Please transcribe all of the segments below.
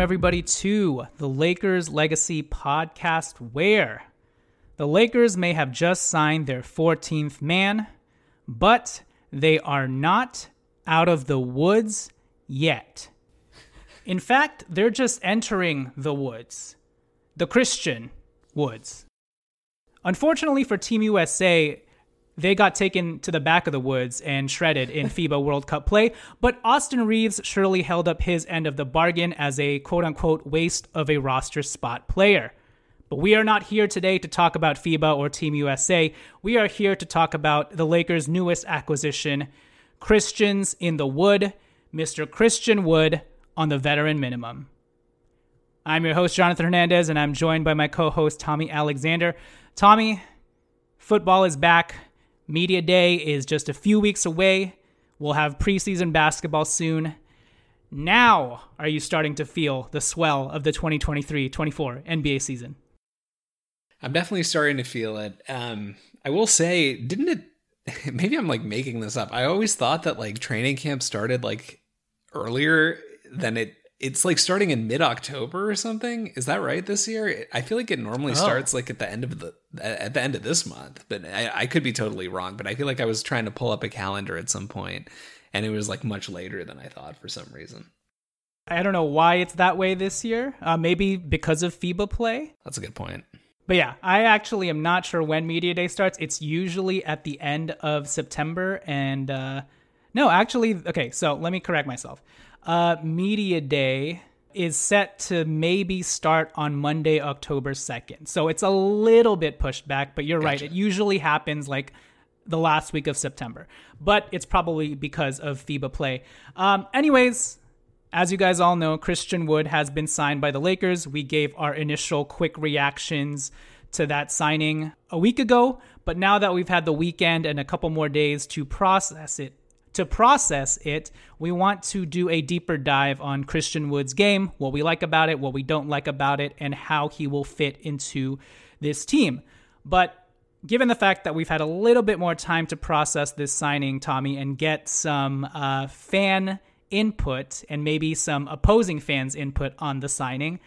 Welcome everybody to the Lakers Legacy podcast, where the Lakers may have just signed their 14th man, but they are not out of the woods yet. In fact, they're just entering the woods, the Christian woods. Unfortunately for Team USA, they got taken to the back of the woods and shredded in FIBA World Cup play, but Austin Reaves surely held up his end of the bargain as a quote unquote waste of a roster spot player. But we are not here today to talk about FIBA or Team USA. We are here to talk about the Lakers' newest acquisition, Christians in the Wood, Mr. Christian Wood on the veteran minimum. I'm your host, Jonathan Hernandez, and I'm joined by my co host, Tommy Alexander. Tommy, football is back. Media Day is just a few weeks away. We'll have preseason basketball soon. Now, are you starting to feel the swell of the 2023 24 NBA season? I'm definitely starting to feel it. Um, I will say, didn't it? Maybe I'm like making this up. I always thought that like training camp started like earlier than it it's like starting in mid October or something. Is that right this year? I feel like it normally oh. starts like at the end of the at the end of this month, but I, I, could be totally wrong. But I feel like I was trying to pull up a calendar at some point, and it was like much later than I thought for some reason. I don't know why it's that way this year. Uh, maybe because of FIBA play. That's a good point. But yeah, I actually am not sure when media day starts. It's usually at the end of September, and uh, no, actually, okay. So let me correct myself uh, Media Day is set to maybe start on Monday, October 2nd. So it's a little bit pushed back, but you're gotcha. right. It usually happens like the last week of September, but it's probably because of FIBA play. Um, anyways, as you guys all know, Christian Wood has been signed by the Lakers. We gave our initial quick reactions to that signing a week ago, but now that we've had the weekend and a couple more days to process it, to process it, we want to do a deeper dive on Christian Wood's game, what we like about it, what we don't like about it, and how he will fit into this team. But given the fact that we've had a little bit more time to process this signing, Tommy, and get some uh, fan input and maybe some opposing fans' input on the signing,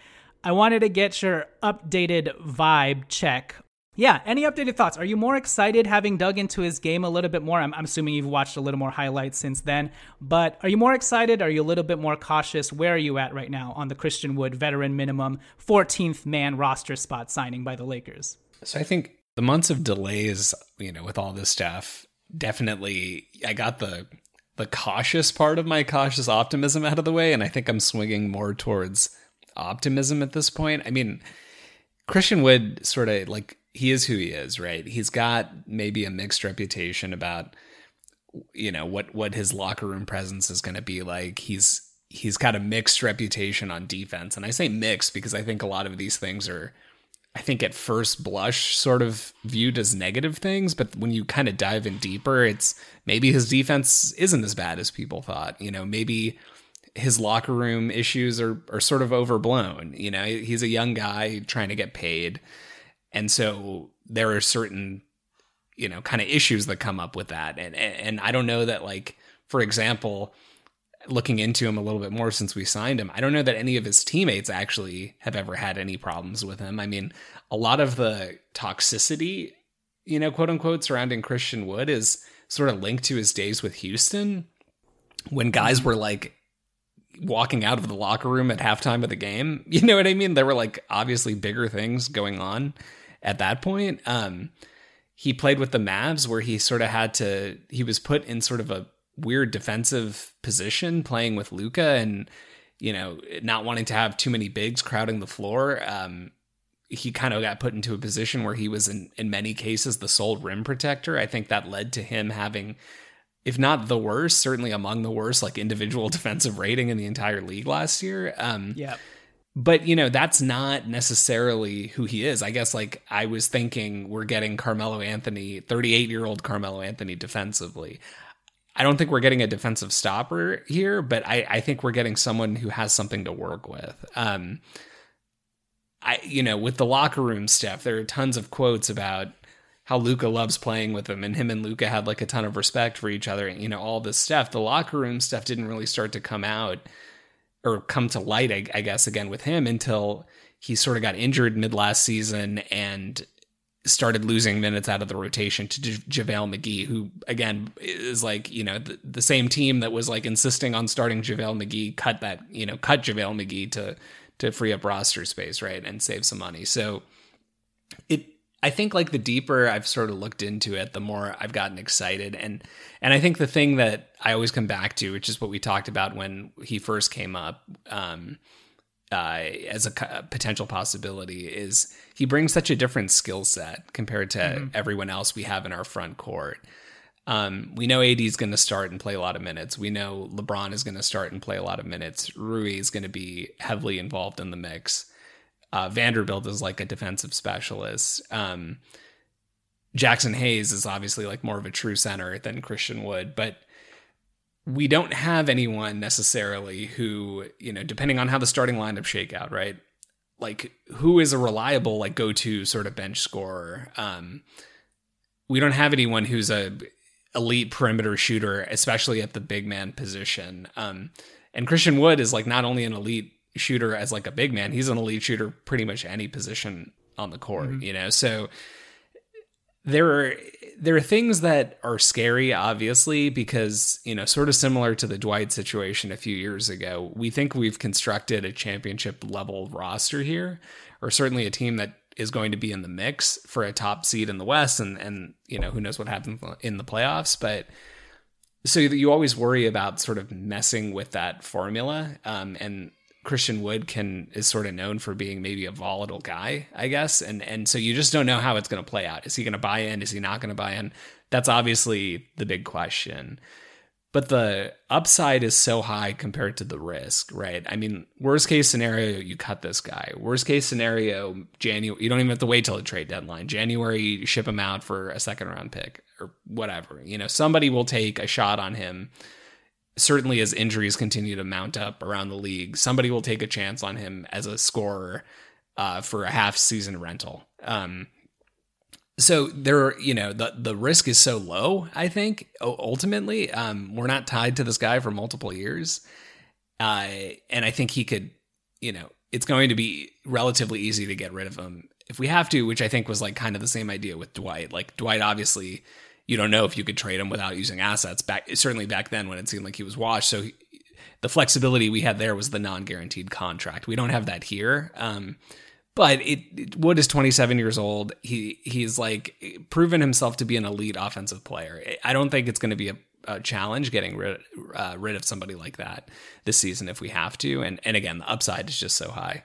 I wanted to get your updated vibe check yeah, any updated thoughts? Are you more excited having dug into his game a little bit more? I'm, I'm, assuming you've watched a little more highlights since then, but are you more excited? Are you a little bit more cautious? Where are you at right now on the Christian Wood veteran minimum 14th man roster spot signing by the Lakers? So I think the months of delays, you know, with all this stuff, definitely I got the the cautious part of my cautious optimism out of the way and I think I'm swinging more towards optimism at this point. I mean, Christian Wood sort of like he is who he is, right? He's got maybe a mixed reputation about you know what what his locker room presence is going to be like. He's he's got a mixed reputation on defense, and I say mixed because I think a lot of these things are I think at first blush sort of viewed as negative things, but when you kind of dive in deeper, it's maybe his defense isn't as bad as people thought. You know, maybe his locker room issues are are sort of overblown. You know, he's a young guy trying to get paid. And so there are certain, you know, kind of issues that come up with that. And, and I don't know that, like, for example, looking into him a little bit more since we signed him, I don't know that any of his teammates actually have ever had any problems with him. I mean, a lot of the toxicity you know, quote unquote, surrounding Christian Wood is sort of linked to his days with Houston when guys mm-hmm. were like walking out of the locker room at halftime of the game. You know what I mean? There were like obviously bigger things going on at that point. Um, he played with the Mavs where he sort of had to, he was put in sort of a weird defensive position playing with Luka and, you know, not wanting to have too many bigs crowding the floor. Um, he kind of got put into a position where he was in, in many cases the sole rim protector. I think that led to him having if not the worst, certainly among the worst, like individual defensive rating in the entire league last year. Um, yeah. But you know that's not necessarily who he is. I guess like I was thinking we're getting Carmelo Anthony, 38 year old Carmelo Anthony defensively. I don't think we're getting a defensive stopper here, but I, I think we're getting someone who has something to work with. Um, I you know with the locker room stuff, there are tons of quotes about how Luka loves playing with him and him and Luka had like a ton of respect for each other and you know all this stuff the locker room stuff didn't really start to come out or come to light I, I guess again with him until he sort of got injured mid last season and started losing minutes out of the rotation to JaVale McGee, who again is like, you know, the, the, same team that was like insisting on starting JaVale McGee, cut that, you know, cut JaVale McGee to to free up roster space, right? And save some money. So it I think like the deeper I've sort of looked into it, the more I've gotten excited. And and I think the thing that I always come back to, which is what we talked about when he first came up um, uh, as a, a, potential possibility, is he brings such a different skill set compared to mm-hmm. everyone else we have in our front court. Um, we know AD is going to start and play a lot of minutes. We know LeBron is going to start and play a lot of minutes. Rui is going to be heavily involved in the mix. Uh, Vanderbilt is like a defensive specialist. Um, Jaxson Hayes is obviously like more of a true center than Christian Wood, but we don't have anyone necessarily who, you know, depending on how the starting lineup shake out, right? Like who is a reliable like go-to sort of bench scorer. Um, we don't have anyone who's a elite perimeter shooter, especially at the big man position. Um, and Christian Wood is like not only an elite shooter as like a big man. He's an elite shooter pretty much any position on the court, mm-hmm. you know. So there are there are things that are scary obviously because, you know, sort of similar to the Dwight situation a few years ago. We think we've constructed a championship level roster here or certainly a team that is going to be in the mix for a top seed in the West and and you know, who knows what happens in the playoffs, but so you always worry about sort of messing with that formula um, and Christian Wood can is sort of known for being maybe a volatile guy, I guess, and and so you just don't know how it's going to play out. Is he going to buy in? Is he not going to buy in? That's obviously the big question. But the upside is so high compared to the risk, right? I mean, worst case scenario, you cut this guy. Worst case scenario, January, you don't even have to wait till the trade deadline. January, you ship him out for a second round pick or whatever. You know, somebody will take a shot on him certainly as injuries continue to mount up around the league, somebody will take a chance on him as a scorer uh, for a half season rental. Um, so there, you know, the the risk is so low. I think ultimately, um, we're not tied to this guy for multiple years, uh, and I think he could, you know, it's going to be relatively easy to get rid of him if we have to. Which I think was like kind of the same idea with Dwight. Like Dwight, obviously you don't know if you could trade him without using assets back certainly back then when it seemed like he was washed so he, the flexibility we had there was the non-guaranteed contract we don't have that here um, but it, it, Wood is 27 years old. He he's like proven himself to be an elite offensive player. I don't think it's going to be a, a, challenge getting rid uh, rid of somebody like that this season if we have to. And and again, the upside is just so high.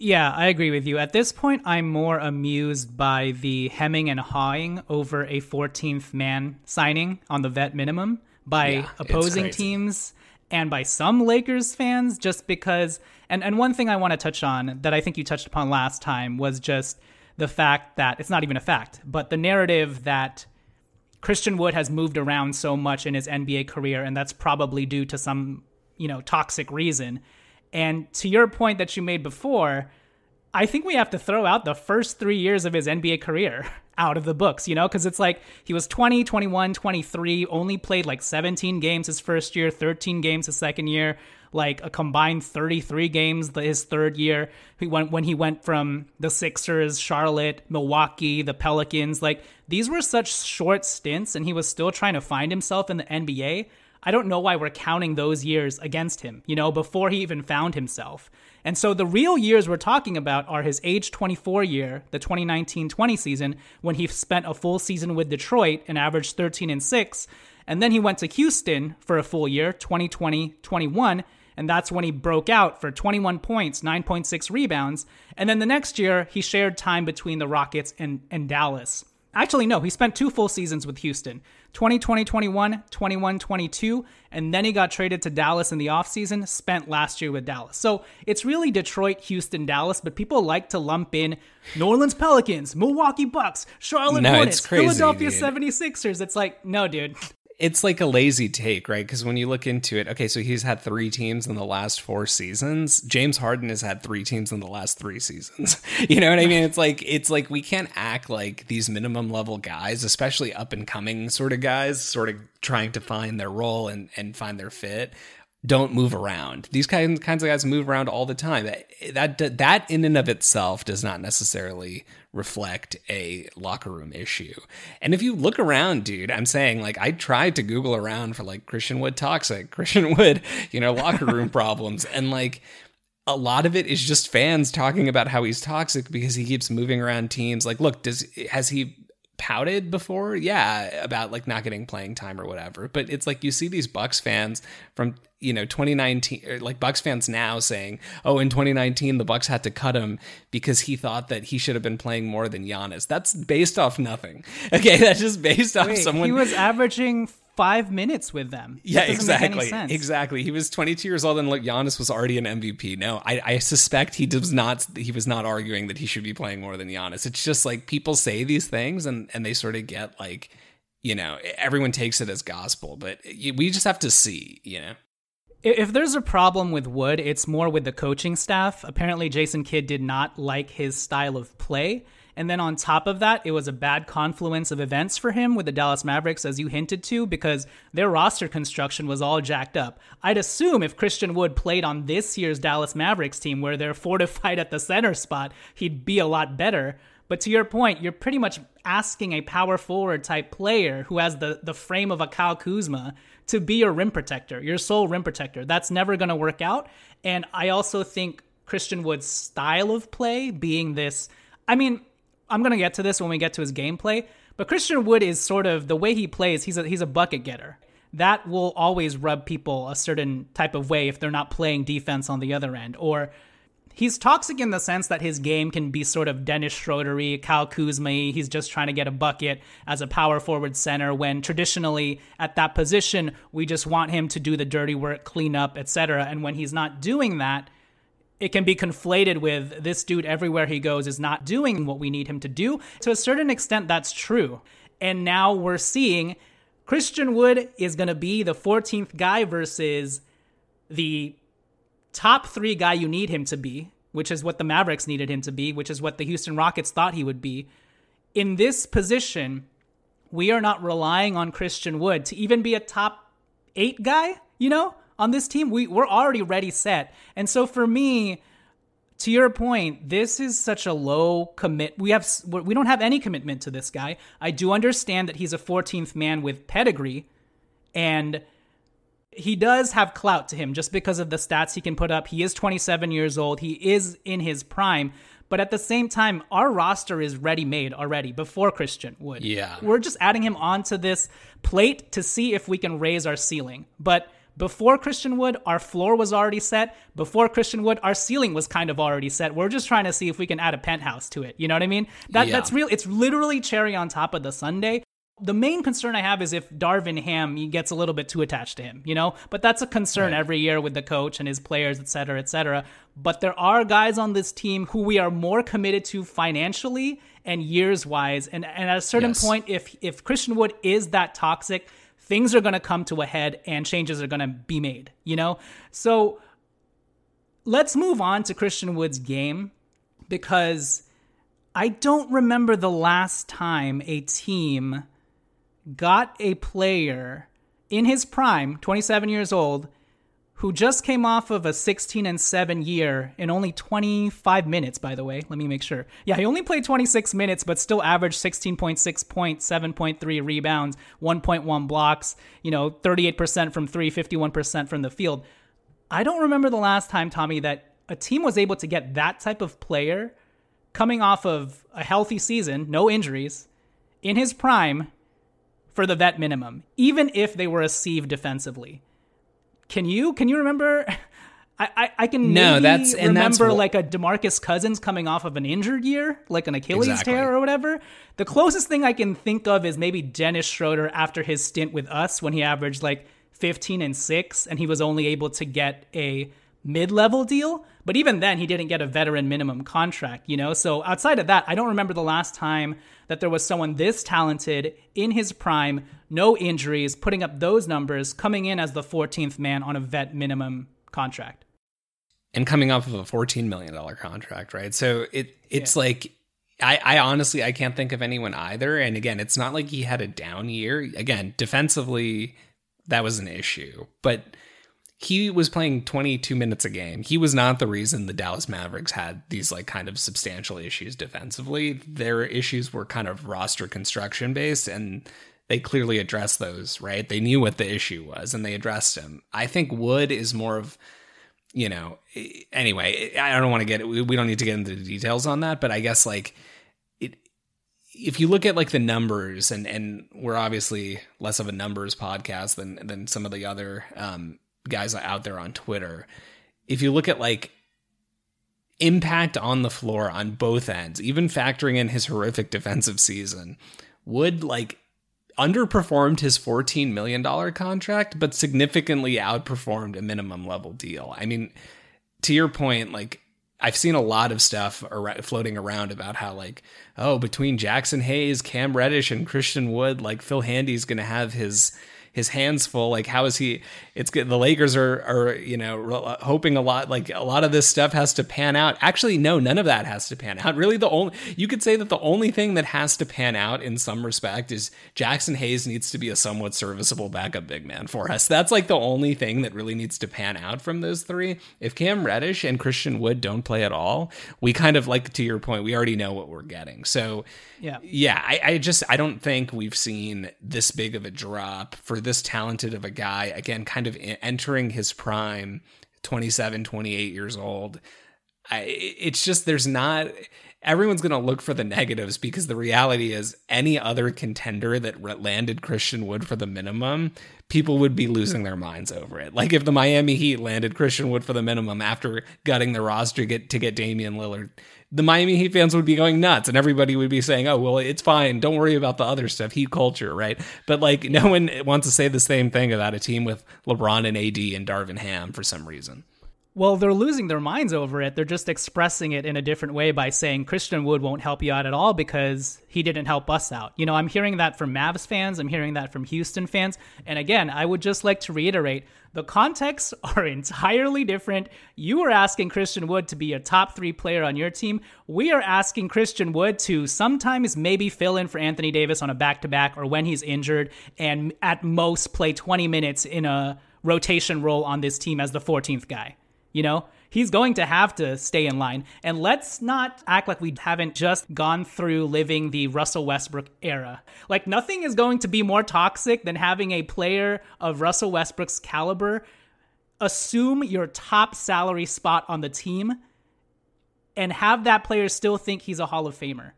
Yeah, I agree with you. At this point, I'm more amused by the hemming and hawing over a 14th man signing on the vet minimum by yeah, opposing teams and by some Lakers fans, just because. And, and one thing I want to touch on that I think you touched upon last time was just the fact that it's not even a fact, but the narrative that Christian Wood has moved around so much in his NBA career, and that's probably due to some, you know, toxic reason. And to your point that you made before, I think we have to throw out the first three years of his NBA career out of the books, you know, because it's like he was 20, 21, 23, only played like 17 games his first year, 13 games his second year, like a combined 33 games his third year. He went when he went from the Sixers, Charlotte, Milwaukee, the Pelicans. Like these were such short stints, and he was still trying to find himself in the NBA. I don't know why we're counting those years against him, you know, before he even found himself. And so the real years we're talking about are his age 24 year, the 2019 20 season, when he spent a full season with Detroit and averaged 13 and 6. And then he went to Houston for a full year, 2020 21. And that's when he broke out for 21 points, 9.6 rebounds. And then the next year, he shared time between the Rockets and, and Dallas. Actually, no, he spent two full seasons with Houston 2020 21, 21 22, and then he got traded to Dallas in the offseason, spent last year with Dallas. So it's really Detroit, Houston, Dallas, but people like to lump in New Orleans Pelicans, Milwaukee Bucks, Charlotte No, Hornets, Philadelphia dude. 76ers. It's like, no, dude. It's like a lazy take, right? Because when you look into it, okay, so he's had three teams in the last four seasons. James Harden has had three teams in the last three seasons. You know what I mean? It's like it's like we can't act like these minimum level guys, especially up and coming sort of guys, sort of trying to find their role and and find their fit. Don't move around. These kinds kinds of guys move around all the time. That that that in and of itself does not necessarily reflect a locker room issue. And if you look around, dude, I'm saying like I tried to Google around for like Christian Wood toxic, Christian Wood, you know, locker room problems, and like a lot of it is just fans talking about how he's toxic because he keeps moving around teams. Like, look, does has he pouted before? Yeah, about like not getting playing time or whatever. But it's like you see these Bucks fans from you know 2019, or er, like Bucks fans now saying, "Oh, in 2019 the Bucks had to cut him because he thought that he should have been playing more than Giannis." That's based off nothing. Okay, that's just based off Wait, someone. he was averaging five minutes with them. Yeah, That doesn't make any exactly. Exactly. He was 22 years old, and like Giannis was already an MVP. No, I, I suspect he does not. He was not arguing that he should be playing more than Giannis. It's just like people say these things, and and they sort of get like, you know, everyone takes it as gospel, but we just have to see, you know. If there's a problem with Wood, it's more with the coaching staff. Apparently, Jason Kidd did not like his style of play. And then on top of that, it was a bad confluence of events for him with the Dallas Mavericks, as you hinted to, because their roster construction was all jacked up. I'd assume if Christian Wood played on this year's Dallas Mavericks team, where they're fortified at the center spot, he'd be a lot better. But to your point, you're pretty much asking a power forward type player who has the, the frame of a Kyle Kuzma to be your rim protector, your sole rim protector. That's never going to work out. And I also think Christian Wood's style of play being this, I mean, I'm to get to this when we get to his gameplay, but Christian Wood is sort of the way he plays, he's a, he's a bucket getter. That will always rub people a certain type of way if they're not playing defense on the other end. Or he's toxic in the sense that his game can be sort of Dennis Schroedery, Kyle Kuzma. He's just trying to get a bucket as a power forward center when traditionally at that position, we just want him to do the dirty work, clean up, etc. And when he's not doing that, it can be conflated with this dude everywhere he goes is not doing what we need him to do. To a certain extent, that's true. And now we're seeing Christian Wood is going to be the 14th guy versus the top three guy you need him to be, which is what the Mavericks needed him to be, which is what the Houston Rockets thought he would be. In this position, we are not relying on Christian Wood to even be a top eight guy, you know, on this team. We, we're already ready set. And so for me, to your point, this is such a low commit. We have we don't have any commitment to this guy. I do understand that he's a 14th man with pedigree, and he does have clout to him just because of the stats he can put up. He is 27 years old. He is in his prime. But at the same time, our roster is ready made already before Christian Wood. Yeah. We're just adding him onto this plate to see if we can raise our ceiling. But before Christian Wood, our floor was already set. Before Christian Wood, our ceiling was kind of already set. We're just trying to see if we can add a penthouse to it. You know what I mean? That Yeah. that's real. It's literally cherry on top of the sundae. The main concern I have is if Darvin Ham gets a little bit too attached to him, you know. But that's a concern every year with the coach and his players, et cetera, et cetera. But there are guys on this team who we are more committed to financially and years wise. And and at a certain Yes. point, if if Christian Wood is that toxic, things are going to come to a head and changes are going to be made, you know? So let's move on to Christian Wood's game because I don't remember the last time a team got a player in his prime, 27 years old, who just came off of a 16 and 7 year in only 25 minutes, by the way. Let me make sure. Yeah, he only played 26 minutes, but still averaged 16.6 points, 7.3 rebounds, 1.1 blocks, you know, 38% from three, 51% from the field. I don't remember the last time, Tommy, that a team was able to get that type of player coming off of a healthy season, no injuries, in his prime for the vet minimum, even if they were a sieve defensively. Can you can you remember? I, I, I can no, that's and remember that's like a Demarcus Cousins coming off of an injured year, like an Achilles exactly. tear or whatever. The closest thing I can think of is maybe Dennis Schroeder after his stint with us when he averaged like 15 and 6 and he was only able to get a mid-level deal but even then he didn't get a veteran minimum contract you know so outside of that i don't remember the last time that there was someone this talented in his prime no injuries putting up those numbers coming in as the 14th man on a vet minimum contract and coming off of a 14 million dollar contract right so it it's yeah. like I, I honestly I can't think of anyone either. And again, it's not like he had a down year. Again, defensively, that was an issue. But he was playing 22 minutes a game. He was not the reason the Dallas Mavericks had these like kind of substantial issues defensively. Their issues were kind of roster construction based and they clearly addressed those, right? They knew what the issue was and they addressed him. I think Wood is more of you know, anyway, I don't want to get we don't need to get into the details on that, but I guess like it if you look at like the numbers and and we're obviously less of a numbers podcast than than some of the other um, guys out there on Twitter. If you look at like impact on the floor on both ends, even factoring in his horrific defensive season, Wood like underperformed his $14 million contract, but significantly outperformed a minimum level deal. I mean, to your point, like I've seen a lot of stuff floating around about how like oh between Jaxson Hayes, Cam Reddish, and Christian Wood, like Phil Handy's going to have his his hands full. Like, how is he? It's good. The Lakers are are you know uh, hoping a lot. Like a lot of this stuff has to pan out. Actually, no, none of that has to pan out. Really, the only you could say that the only thing that has to pan out in some respect is Jaxson Hayes needs to be a somewhat serviceable backup big man for us. That's like the only thing that really needs to pan out from those three. If Cam Reddish and Christian Wood don't play at all, we kind of like to your point. We already know what we're getting. So yeah, yeah. I, I just I don't think we've seen this big of a drop for this talented of a guy, again, kind of entering his prime, 27, 28 years old. I, it's just, there's not, everyone's going to look for the negatives because the reality is any other contender that landed Christian Wood for the minimum, people would be losing their minds over it. Like if the Miami Heat landed Christian Wood for the minimum after gutting the roster to get, to get Damian Lillard, the Miami Heat fans would be going nuts and everybody would be saying, oh, well, it's fine. Don't worry about the other stuff. Heat culture, right? But like no one wants to say the same thing about a team with LeBron and AD and Darvin Ham for some reason. Well, they're losing their minds over it. They're just expressing it in a different way by saying Christian Wood won't help you out at all because he didn't help us out. You know, I'm hearing that from Mavs fans, I'm hearing that from Houston fans. And again, I would just like to reiterate the contexts are entirely different. You are asking Christian Wood to be a top three player on your team. We are asking Christian Wood to sometimes maybe fill in for Anthony Davis on a back to back or when he's injured and at most play 20 minutes in a rotation role on this team as the 14th guy. You know, he's going to have to stay in line. And let's not act like we haven't just gone through living the Russell Westbrook era. Like, nothing is going to be more toxic than having a player of Russell Westbrook's caliber assume your top salary spot on the team and have that player still think he's a Hall of Famer.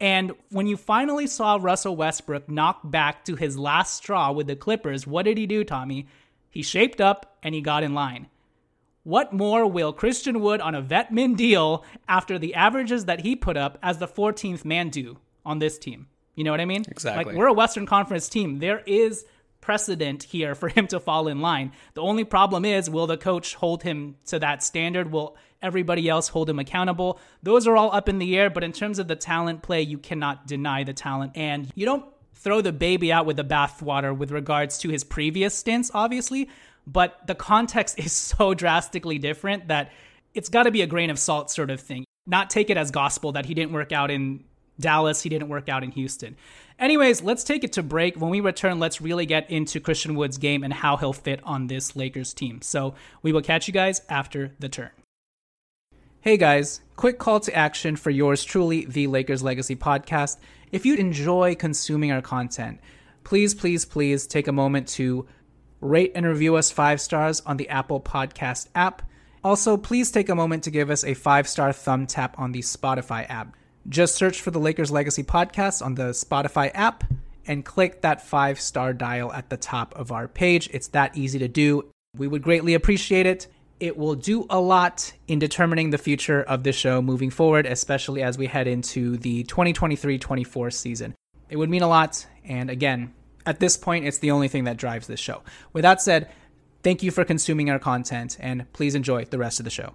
And when you finally saw Russell Westbrook knock back to his last straw with the Clippers, what did he do, Tommy? He shaped up and he got in line. What more will Christian Wood on a vet min deal after the averages that he put up as the 14th man do on this team? You know what I mean? Exactly. Like we're a Western Conference team. There is precedent here for him to fall in line. The only problem is will the coach hold him to that standard? Will everybody else hold him accountable? Those are all up in the air, but in terms of the talent play, you cannot deny the talent. And you don't throw the baby out with the bathwater with regards to his previous stints, obviously, but the context is so drastically different that it's got to be a grain of salt sort of thing. not take it as gospel that he didn't work out in Dallas, he didn't work out in Houston. Anyways, let's take it to break. When we return, let's really get into Christian Wood's game and how he'll fit on this Lakers team. So we will catch you guys after the turn. Hey guys, quick call to action for yours truly, the Lakers Legacy podcast. If you'd enjoy consuming our content, please, please, please take a moment to rate and review us five stars on the Apple Podcast app. Also, please take a moment to give us a five star thumb tap on the Spotify app. Just search for the Lakers Legacy podcast on the Spotify app and click that five star dial at the top of our page. It's that easy to do. We would greatly appreciate it. It will do a lot in determining the future of the show moving forward, especially as we head into the 2023 24 season. It would mean a lot. And again, at this point, it's the only thing that drives this show. With that said, thank you for consuming our content and please enjoy the rest of the show.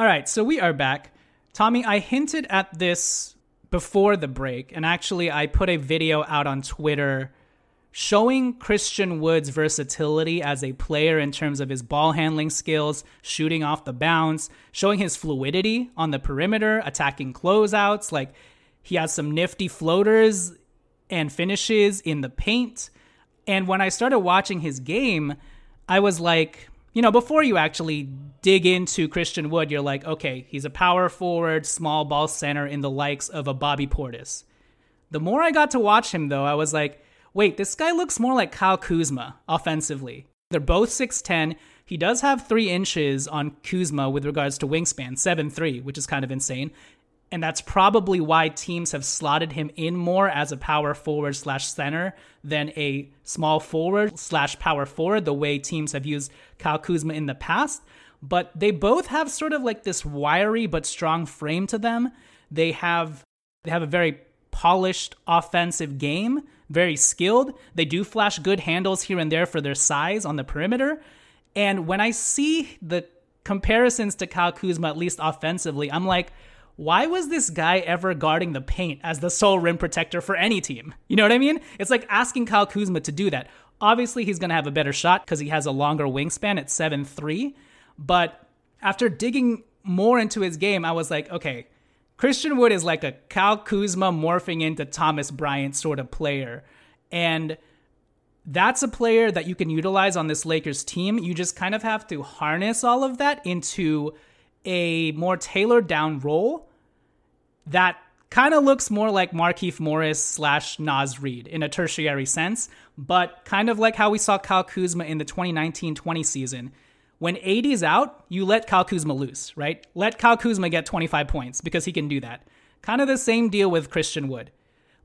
All right, so we are back. Tommy, I hinted at this before the break, and actually, I put a video out on Twitter showing Christian Wood's versatility as a player in terms of his ball handling skills, shooting off the bounce, showing his fluidity on the perimeter, attacking closeouts. Like, he has some nifty floaters and finishes in the paint. And when I started watching his game, I was like, you know, before you actually dig into Christian Wood, you're like, okay, he's a power forward, small ball center in the likes of a Bobby Portis. The more I got to watch him, though, I was like, wait, this guy looks more like Kyle Kuzma offensively. They're both 6'10. He does have three inches on Kuzma with regards to wingspan, 7'3, which is kind of insane and that's probably why teams have slotted him in more as a power forward slash center than a small forward slash power forward, the way teams have used Kyle Kuzma in the past. But they both have sort of like this wiry but strong frame to them. They have they have a very polished offensive game, very skilled. They do flash good handles here and there for their size on the perimeter. And when I see the comparisons to Kyle Kuzma, at least offensively, I'm like, why was this guy ever guarding the paint as the sole rim protector for any team? You know what I mean? It's like asking Kyle Kuzma to do that. Obviously, he's going to have a better shot because he has a longer wingspan at 7 3. But after digging more into his game, I was like, okay, Christian Wood is like a Kyle Kuzma morphing into Thomas Bryant sort of player. And that's a player that you can utilize on this Lakers team. You just kind of have to harness all of that into a more tailored down role that kind of looks more like Markieff Morris slash Naz Reid in a tertiary sense, but kind of like how we saw Kyle Kuzma in the 2019-20 season. When AD's out, you let Kyle Kuzma loose, right? Let Kyle Kuzma get 25 points because he can do that. Kind of the same deal with Christian Wood.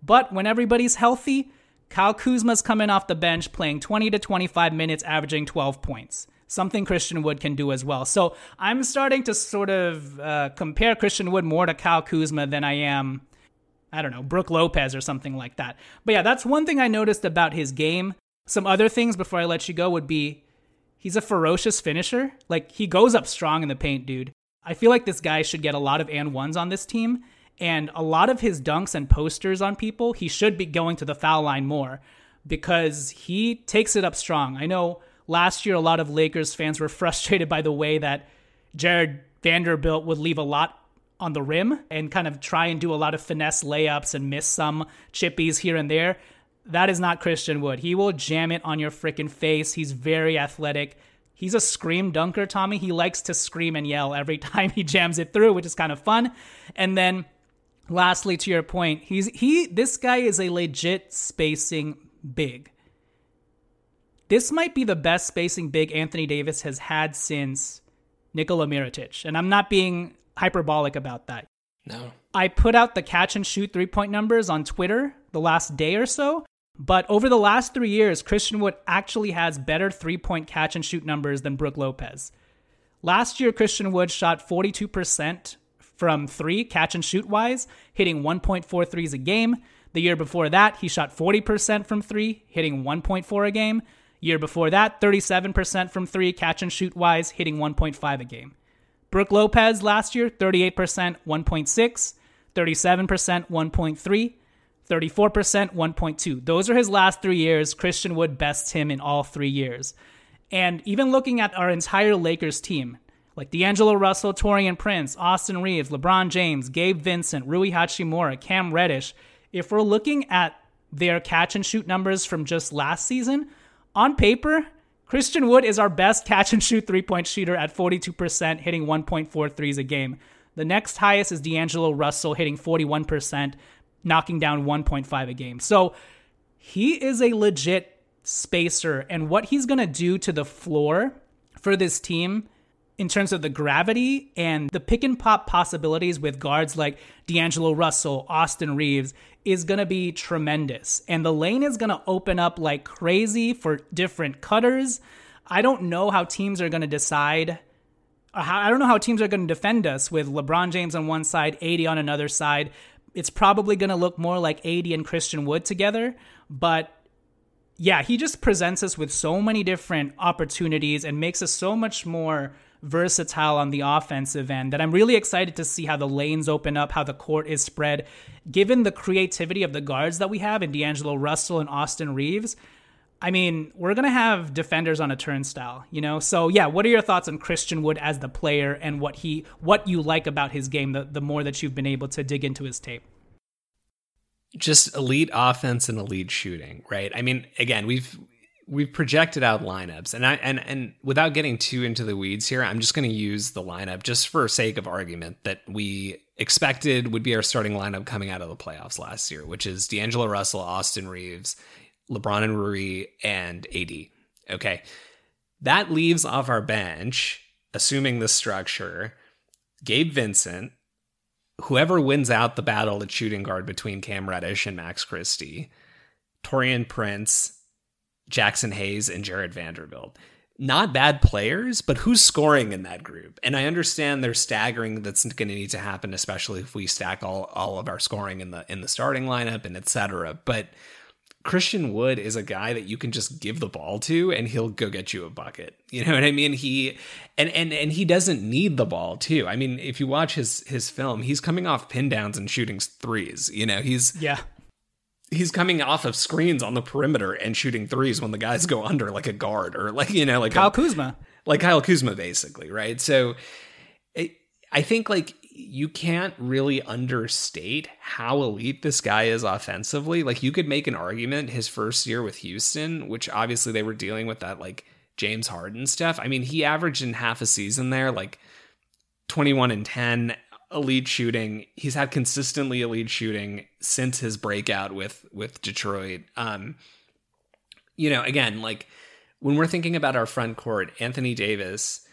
But when everybody's healthy, Kyle Kuzma's coming off the bench playing 20 to 25 minutes, averaging 12 points something Christian Wood can do as well. So I'm starting to sort of uh, compare Christian Wood more to Kyle Kuzma than I am, I don't know, Brook Lopez or something like that. But yeah, that's one thing I noticed about his game. Some other things before I let you go would be he's a ferocious finisher. Like he goes up strong in the paint, dude. I feel like this guy should get a lot of and ones on this team. And a lot of his dunks and posters on people, he should be going to the foul line more because he takes it up strong. I know last year, a lot of Lakers fans were frustrated by the way that Jared Vanderbilt would leave a lot on the rim and kind of try and do a lot of finesse layups and miss some chippies here and there. That is not Christian Wood. He will jam it on your freaking face. He's very athletic. He's a scream dunker, Tommy. He likes to scream and yell every time he jams it through, which is kind of fun. And then lastly to your point, he's he this guy is a legit spacing big. This might be the best spacing big Anthony Davis has had since Nikola Mirotic. And I'm not being hyperbolic about that. No. I put out the catch and shoot three point numbers on Twitter the last day or so. But over the last three years, Christian Wood actually has better three point catch and shoot numbers than Brook Lopez. Last year, Christian Wood shot 42% from three, catch and shoot wise, hitting 1.4 threes a game. The year before that, he shot 40% from three, hitting 1.4 a game. Year before that, 37% from three, catch and shoot wise, hitting 1.5 a game. Brook Lopez last year, 38%, 1.6, 37%, 1.3, 34%, 1.2. Those are his last three years. Christian Wood bests him in all three years. And even looking at our entire Lakers team, like D'Angelo Russell, Taurean Prince, Austin Reaves, LeBron James, Gabe Vincent, Rui Hachimura, Cam Reddish, if we're looking at their catch and shoot numbers from just last season, on paper, Christian Wood is our best catch and shoot three point shooter at 42%, hitting 1.4 threes a game. The next highest is D'Angelo Russell, hitting 41%, knocking down 1.5 a game. So he is a legit spacer, and what he's going to do to the floor for this team in terms of the gravity and the pick and pop possibilities with guards like D'Angelo Russell, Austin Reaves is going to be tremendous. And the lane is going to open up like crazy for different cutters. I don't know how teams are going to decide. Uh, I don't know how teams are going to defend us with LeBron James on one side, AD on another side. It's probably going to look more like AD and Christian Wood together. But yeah, he just presents us with so many different opportunities and makes us so much more versatile on the offensive end that I'm really excited to see how the lanes open up, how the court is spread. Given the creativity of the guards that we have in D'Angelo Russell and Austin Reaves, I mean, we're going to have defenders on a turnstile, you know? So, yeah, what are your thoughts on Christian Wood as the player and what he what you like about his game the, the more that you've been able to dig into his tape? Just elite offense and elite shooting, right? I mean, again, we've we've projected out lineups and I and and without getting too into the weeds here, I'm just going to use the lineup just for sake of argument that we expected would be our starting lineup coming out of the playoffs last year, which is D'Angelo Russell, Austin Reaves, LeBron and Rui, and AD. Okay. That leaves off our bench, assuming the structure, Gabe Vincent, whoever wins out the battle at shooting guard between Cam Reddish and Max Christie, Taurean Prince, Jaxson Hayes and Jared Vanderbilt. Not bad players, but who's scoring in that group? And I understand there's staggering that's going to need to happen, especially if we stack all, all of our scoring in the in the starting lineup and etc. But Christian Wood is a guy that you can just give the ball to and he'll go get you a bucket. You know what I mean? He and and and he doesn't need the ball too. I mean, if you watch his his film, he's coming off pin downs and shooting threes. You know, he's yeah he's coming off of screens on the perimeter and shooting threes when the guys go under like a guard or like you know like Kyle a, Kuzma, like Kyle Kuzma basically, right? So it, I think like you can't really understate how elite this guy is offensively. Like you could make an argument his first year with Houston, which obviously they were dealing with that like James Harden stuff. I mean, he averaged in half a season there like 21 and 10 elite shooting. He's had consistently elite shooting since his breakout with with Detroit. Um, you know, again, like when we're thinking about our front court, Anthony Davis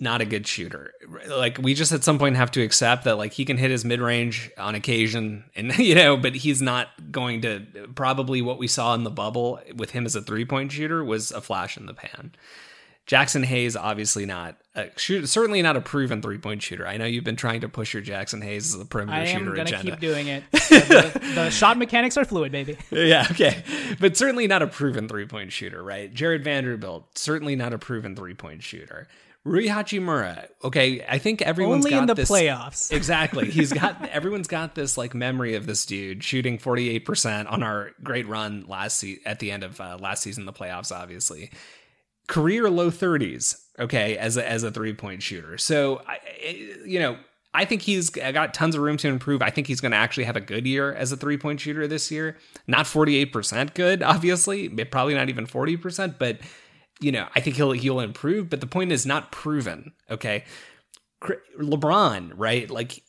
not a good shooter. Like we just at some point have to accept that like he can hit his mid-range on occasion and you know, but he's not going to probably what we saw in the bubble with him as a three-point shooter was a flash in the pan. Jaxson Hayes, obviously not, a shoot, certainly not a proven three point shooter. I know you've been trying to push your Jaxson Hayes as a perimeter I shooter am gonna keep doing it. the, the shot mechanics are fluid, baby. yeah, okay, but certainly not a proven three point shooter, right? Jared Vanderbilt, certainly not a proven three point shooter. Rui Hachimura, okay, I think everyone's only got in the this, playoffs. Exactly, he's got everyone's got this like memory of this dude shooting forty eight percent on our great run last se- at the end of uh, last season, the playoffs, obviously career low 30s okay as a as a three point shooter. So I, you know i think he's got tons of room to improve. I think he's going to actually have a good year as a three point shooter this year. Not 48% good obviously probably not even 40% but you know i think he'll he'll improve but the point is not proven okay? Lebron right? Like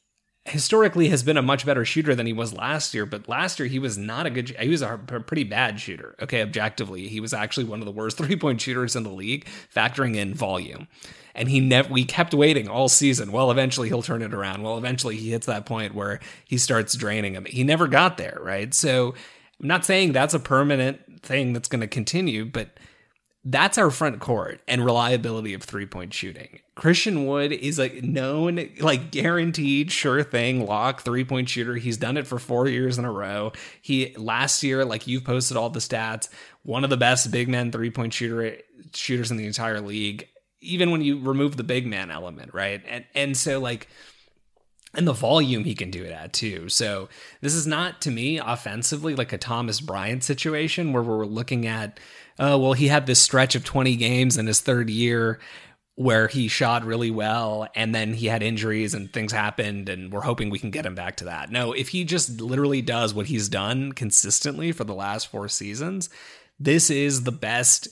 historically has been a much better shooter than he was last year, but last year he was not a good he was a pretty bad shooter. Okay, objectively, he was actually one of the worst three-point shooters in the league, factoring in volume. And he never we kept waiting all season. Well, eventually he'll turn it around. Well, eventually he hits that point where he starts draining him. He never got there, right? So I'm not saying that's a permanent thing that's going to continue, but that's our front court and reliability of three point shooting. Christian Wood is a known, like guaranteed, sure thing, lock three point shooter. He's done it for four years in a row. He last year, like you've posted all the stats, one of the best big men three point shooter shooters in the entire league. Even when you remove the big man element, right? And and so like and the volume he can do it at too. So this is not to me offensively like a Thomas Bryant situation where we're looking at oh, well, he had this stretch of 20 games in his third year where he shot really well and then he had injuries and things happened and we're hoping we can get him back to that. No, if he just literally does what he's done consistently for the last four seasons, this is the best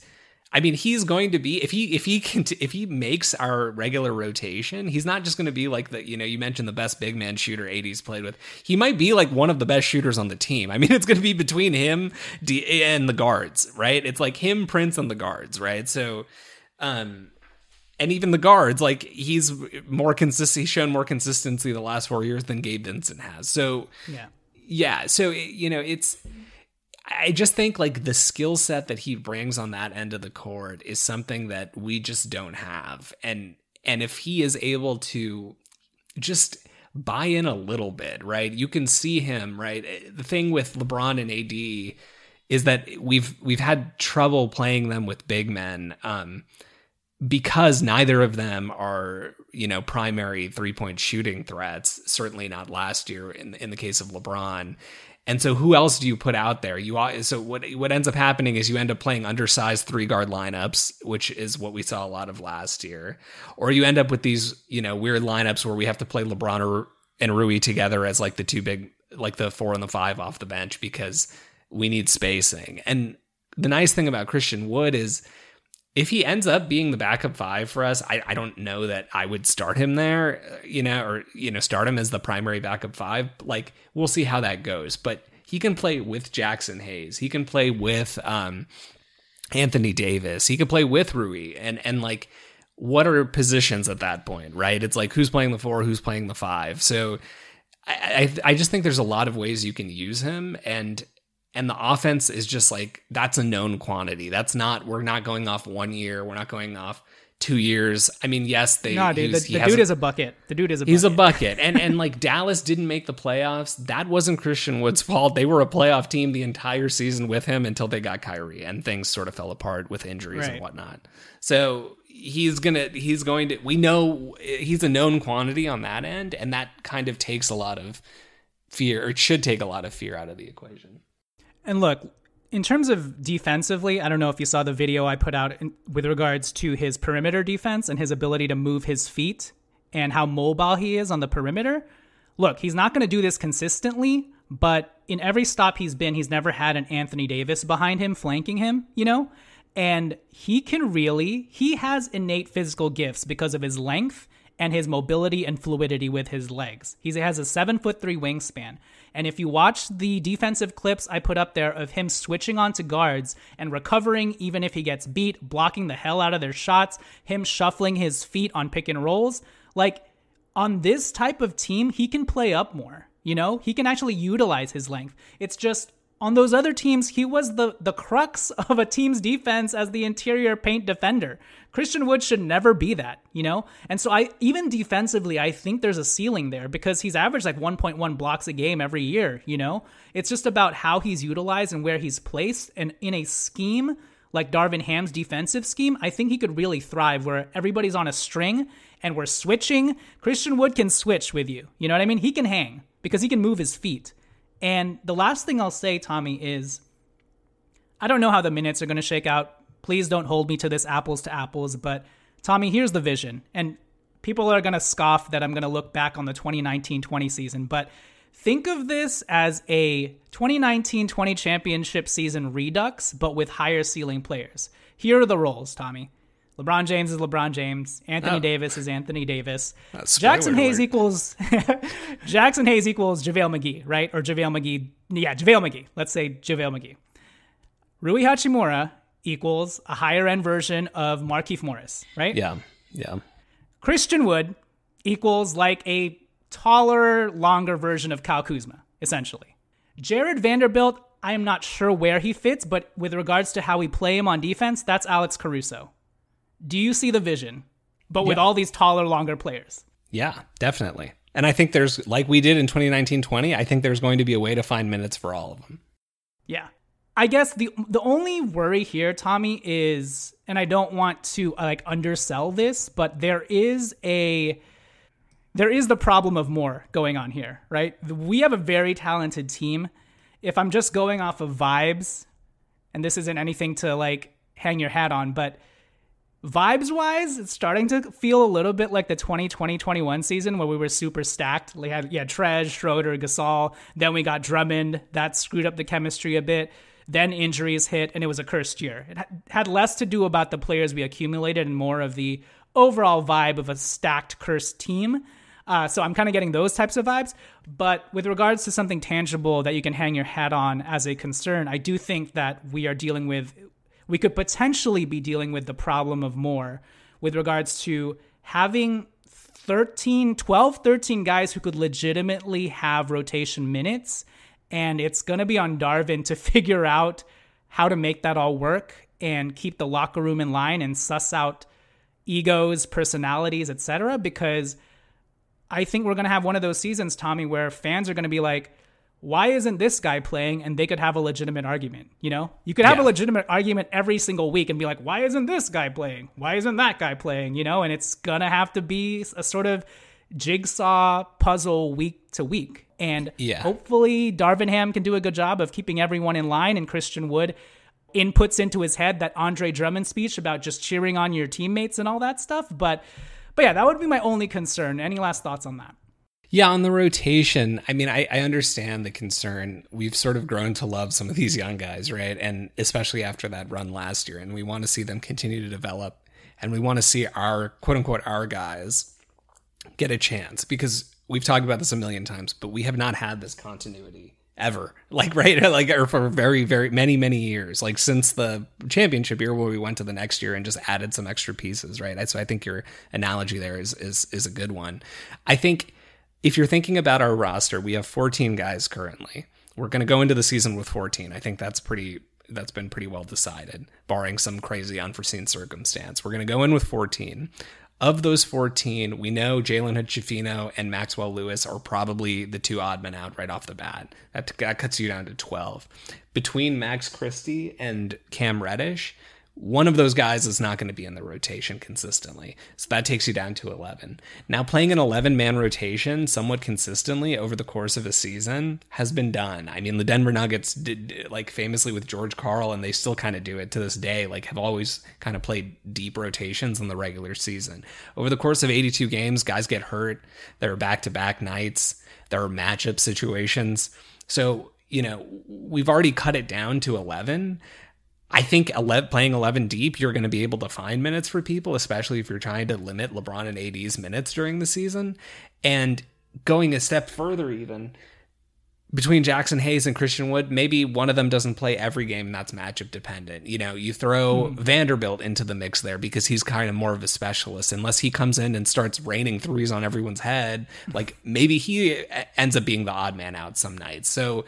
I mean, he's going to be if he if he can if he makes our regular rotation, he's not just going to be like the you know you mentioned the best big man shooter '80s played with. He might be like one of the best shooters on the team. I mean, it's going to be between him and the guards, right? It's like him, Prince, and the guards, right? So, um, and even the guards, like he's more consistent. He's shown more consistency the last four years than Gabe Vincent has. So, yeah, yeah. So you know, it's I just think like the skill set that he brings on that end of the court is something that we just don't have. And and if he is able to just buy in a little bit, right? You can see him, right? The thing with LeBron and AD is that we've we've had trouble playing them with big men um, because neither of them are you know primary three point shooting threats. Certainly not last year in in the case of LeBron, and so who else do you put out there? You so what what ends up happening is you end up playing undersized three guard lineups, which is what we saw a lot of last year, or you end up with these you know weird lineups where we have to play LeBron or, and Rui together as like the two big like the four and the five off the bench because we need spacing. And the nice thing about Christian Wood is if he ends up being the backup five for us, I, I don't know that I would start him there, uh, you know, or, you know, start him as the primary backup five. Like, we'll see how that goes. But he can play with Jaxson Hayes. He can play with um, Anthony Davis. He can play with Rui. And, and like, what are positions at that point, right? It's like who's playing the four, who's playing the five. So I, I, I just think there's a lot of ways you can use him. And and the offense is just like that's a known quantity. That's not we're not going off one year. We're not going off two years. I mean, yes, they. No, dude, the, the dude is a bucket. The dude is a. Bucket. He's a bucket, and and like Dallas didn't make the playoffs. That wasn't Christian Wood's fault. They were a playoff team the entire season with him until they got Kyrie, and things sort of fell apart with injuries right. and whatnot. So he's gonna he's going to. We know he's a known quantity on that end, and that kind of takes a lot of fear, or it should take a lot of fear out of the equation. And look, in terms of defensively, I don't know if you saw the video I put out in, with regards to his perimeter defense and his ability to move his feet and how mobile he is on the perimeter. Look, he's not going to do this consistently, but in every stop he's been, he's never had an Anthony Davis behind him flanking him, you know? And he can really, he has innate physical gifts because of his length and his mobility and fluidity with his legs. He has a seven foot three wingspan. And if you watch the defensive clips I put up there of him switching onto guards and recovering even if he gets beat, blocking the hell out of their shots, him shuffling his feet on pick and rolls, like on this type of team, he can play up more. You know, he can actually utilize his length. It's just on those other teams, he was the, the crux of a team's defense as the interior paint defender. Christian Wood should never be that, you know? And so I even defensively, I think there's a ceiling there because he's averaged like 1.1 blocks a game every year, you know? It's just about how he's utilized and where he's placed. And in a scheme like Darvin Ham's defensive scheme, I think he could really thrive where everybody's on a string and we're switching. Christian Wood can switch with you. You know what I mean? He can hang because he can move his feet. And the last thing I'll say, Tommy, is I don't know how the minutes are going to shake out. Please don't hold me to this apples to apples, but Tommy, here's the vision. And people are going to scoff that I'm going to look back on the 2019 20 season, but think of this as a 2019 20 championship season redux, but with higher ceiling players. Here are the roles, Tommy. LeBron James is LeBron James. Anthony oh. Davis is Anthony Davis. Jaxson Hayes equals Jaxson Hayes equals JaVale McGee, right? Or JaVale McGee. Yeah, JaVale McGee. Let's say JaVale McGee. Rui Hachimura equals a higher end version of Markieff Morris, right? Yeah. Yeah. Christian Wood equals like a taller, longer version of Kyle Kuzma, essentially. Jarred Vanderbilt, I am not sure where he fits, but with regards to how we play him on defense, that's Alex Caruso. Do you see the vision? But with Yeah. all these taller, longer players. Yeah, definitely. And I think there's, like we did in 2019 20, I think there's going to be a way to find minutes for all of them. Yeah. I guess the the only worry here, Tommy, is and I don't want to uh, like undersell this, but there is a there is the problem of more going on here, right? We have a very talented team. If I'm just going off of vibes, and this isn't anything to like hang your hat on, but vibes wise, it's starting to feel a little bit like the 2020 21 season where we were super stacked. We had, yeah, Trez, Schroeder, Gasol. Then we got Drummond. That screwed up the chemistry a bit. Then injuries hit, and it was a cursed year. It had less to do about the players we accumulated and more of the overall vibe of a stacked, cursed team. Uh, so I'm kind of getting those types of vibes. But with regards to something tangible that you can hang your hat on as a concern, I do think that we are dealing with, we could potentially be dealing with the problem of more with regards to having 13, 12, 13 guys who could legitimately have rotation minutes. And it's going to be on Darvin to figure out how to make that all work and keep the locker room in line and suss out egos, personalities, etc. Because I think we're going to have one of those seasons, Tommy, where fans are going to be like, why isn't this guy playing? And they could have a legitimate argument. You know, you could have Yeah. a legitimate argument every single week and be like, why isn't this guy playing? Why isn't that guy playing? You know, and it's going to have to be a sort of jigsaw puzzle week to week. And Yeah. hopefully Darvin Ham can do a good job of keeping everyone in line and Christian Wood inputs into his head that Andre Drummond speech about just cheering on your teammates and all that stuff. But but yeah, that would be my only concern. Any last thoughts on that? Yeah, on the rotation, I mean, I, I understand the concern. We've sort of grown to love some of these young guys, right? And especially after that run last year, and we want to see them continue to develop, and we want to see our quote unquote our guys get a chance because we've talked about this a million times, but we have not had this continuity ever. Like right, like or for very, very many, many years. Like since the championship year where we went to the next year and just added some extra pieces, right? So I think your analogy there is is is a good one. I think if you're thinking about our roster, we have 14 guys currently. We're going to go into the season with 14. I think that's pretty that's been pretty well decided, barring some crazy unforeseen circumstance. We're going to go in with 14. Of those 14, we know Jalen Hood and Maxwell Lewis are probably the two odd men out right off the bat. That, that cuts you down to 12. Between Max Christie and Cam Reddish, one of those guys is not going to be in the rotation consistently. So that takes you down to 11. Now, playing an 11 man rotation somewhat consistently over the course of a season has been done. I mean, the Denver Nuggets did, like, famously with George Karl, and they still kind of do it to this day, like, have always kind of played deep rotations in the regular season. Over the course of 82 games, guys get hurt. There are back to back nights, there are matchup situations. So, you know, we've already cut it down to 11. I think 11, playing 11 deep, you're going to be able to find minutes for people, especially if you're trying to limit LeBron and AD's minutes during the season. And going a step further, even between Jaxson Hayes and Christian Wood, maybe one of them doesn't play every game, and that's matchup dependent. You know, you throw hmm. Vanderbilt into the mix there because he's kind of more of a specialist. Unless he comes in and starts raining threes on everyone's head, like maybe he uh, ends up being the odd man out some nights. So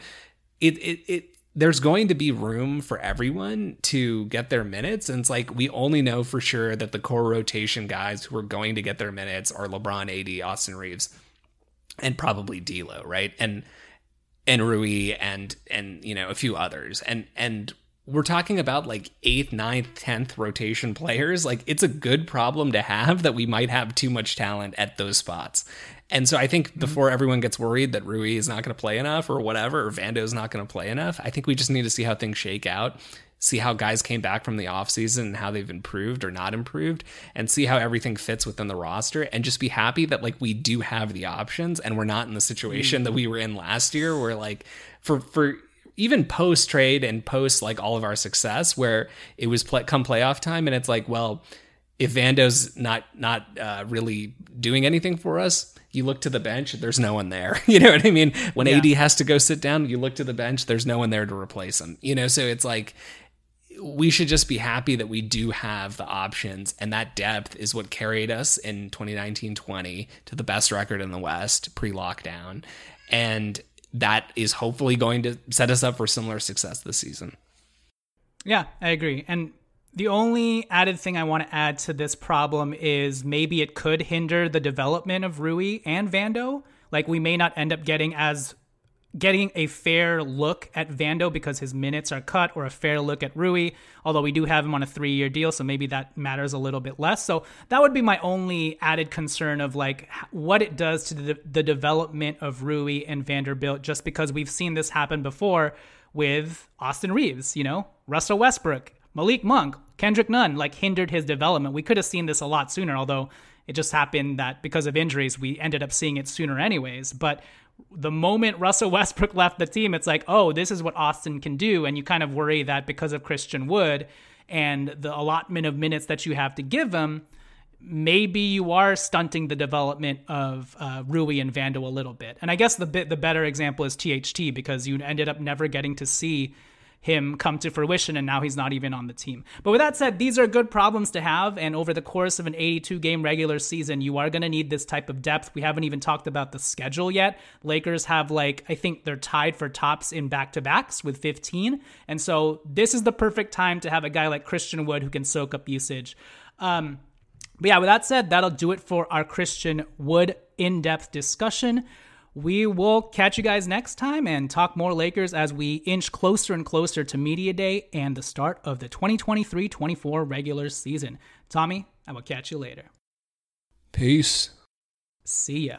it it it there's going to be room for everyone to get their minutes. And it's like we only know for sure that the core rotation guys who are going to get their minutes are LeBron, AD, Austin Reaves, and probably D'Lo, right? And and Rui and and you know a few others. And and we're talking about like eighth, ninth, tenth rotation players. Like it's a good problem to have that we might have too much talent at those spots. And so I think before everyone gets worried that Rui is not going to play enough or whatever, or Vando is not going to play enough, I think we just need to see how things shake out, see how guys came back from the offseason and how they've improved or not improved, and see how everything fits within the roster and just be happy that like we do have the options and we're not in the situation that we were in last year where like for for even post trade and post like all of our success where it was play, come playoff time and it's like well if Vando's not not uh, really doing anything for us, you look to the bench. There's no one there. You know what I mean? When AD has to go sit down, you look to the bench. There's no one there to replace him. You know, so it's like we should just be happy that we do have the options, and that depth is what carried us in 2019-20 to the best record in the West pre-lockdown, and that is hopefully going to set us up for similar success this season. Yeah, I agree. And the only added thing I want to add to this problem is maybe it could hinder the development of Rui and Vando. Like we may not end up getting as getting a fair look at Vando because his minutes are cut, or a fair look at Rui, although we do have him on a three year deal, so maybe that matters a little bit less. So that would be my only added concern of like what it does to the, the development of Rui and Vanderbilt, just because we've seen this happen before with Austin Reaves, you know, Russell Westbrook, Malik Monk, Kendrick Nunn, like hindered his development. We could have seen this a lot sooner, although it just happened that because of injuries, we ended up seeing it sooner anyways. But the moment Russell Westbrook left the team, it's like, oh, this is what Austin can do. And you kind of worry that because of Christian Wood and the allotment of minutes that you have to give him, maybe you are stunting the development of uh, Rui and Vando a little bit. And I guess the bit the better example is THT because you ended up never getting to see him come to fruition and now he's not even on the team. But with that said, these are good problems to have and over the course of an 82 game regular season, you are going to need this type of depth. We haven't even talked about the schedule yet. Lakers have like I think they're tied for tops in back-to-backs with 15. And so this is the perfect time to have a guy like Christian Wood who can soak up usage. Um, but yeah, with that said, that'll do it for our Christian Wood in-depth discussion. We will catch you guys next time and talk more Lakers as we inch closer and closer to Media Day and the start of the 2023 24 regular season. Tommy, I will catch you later. Peace. See ya.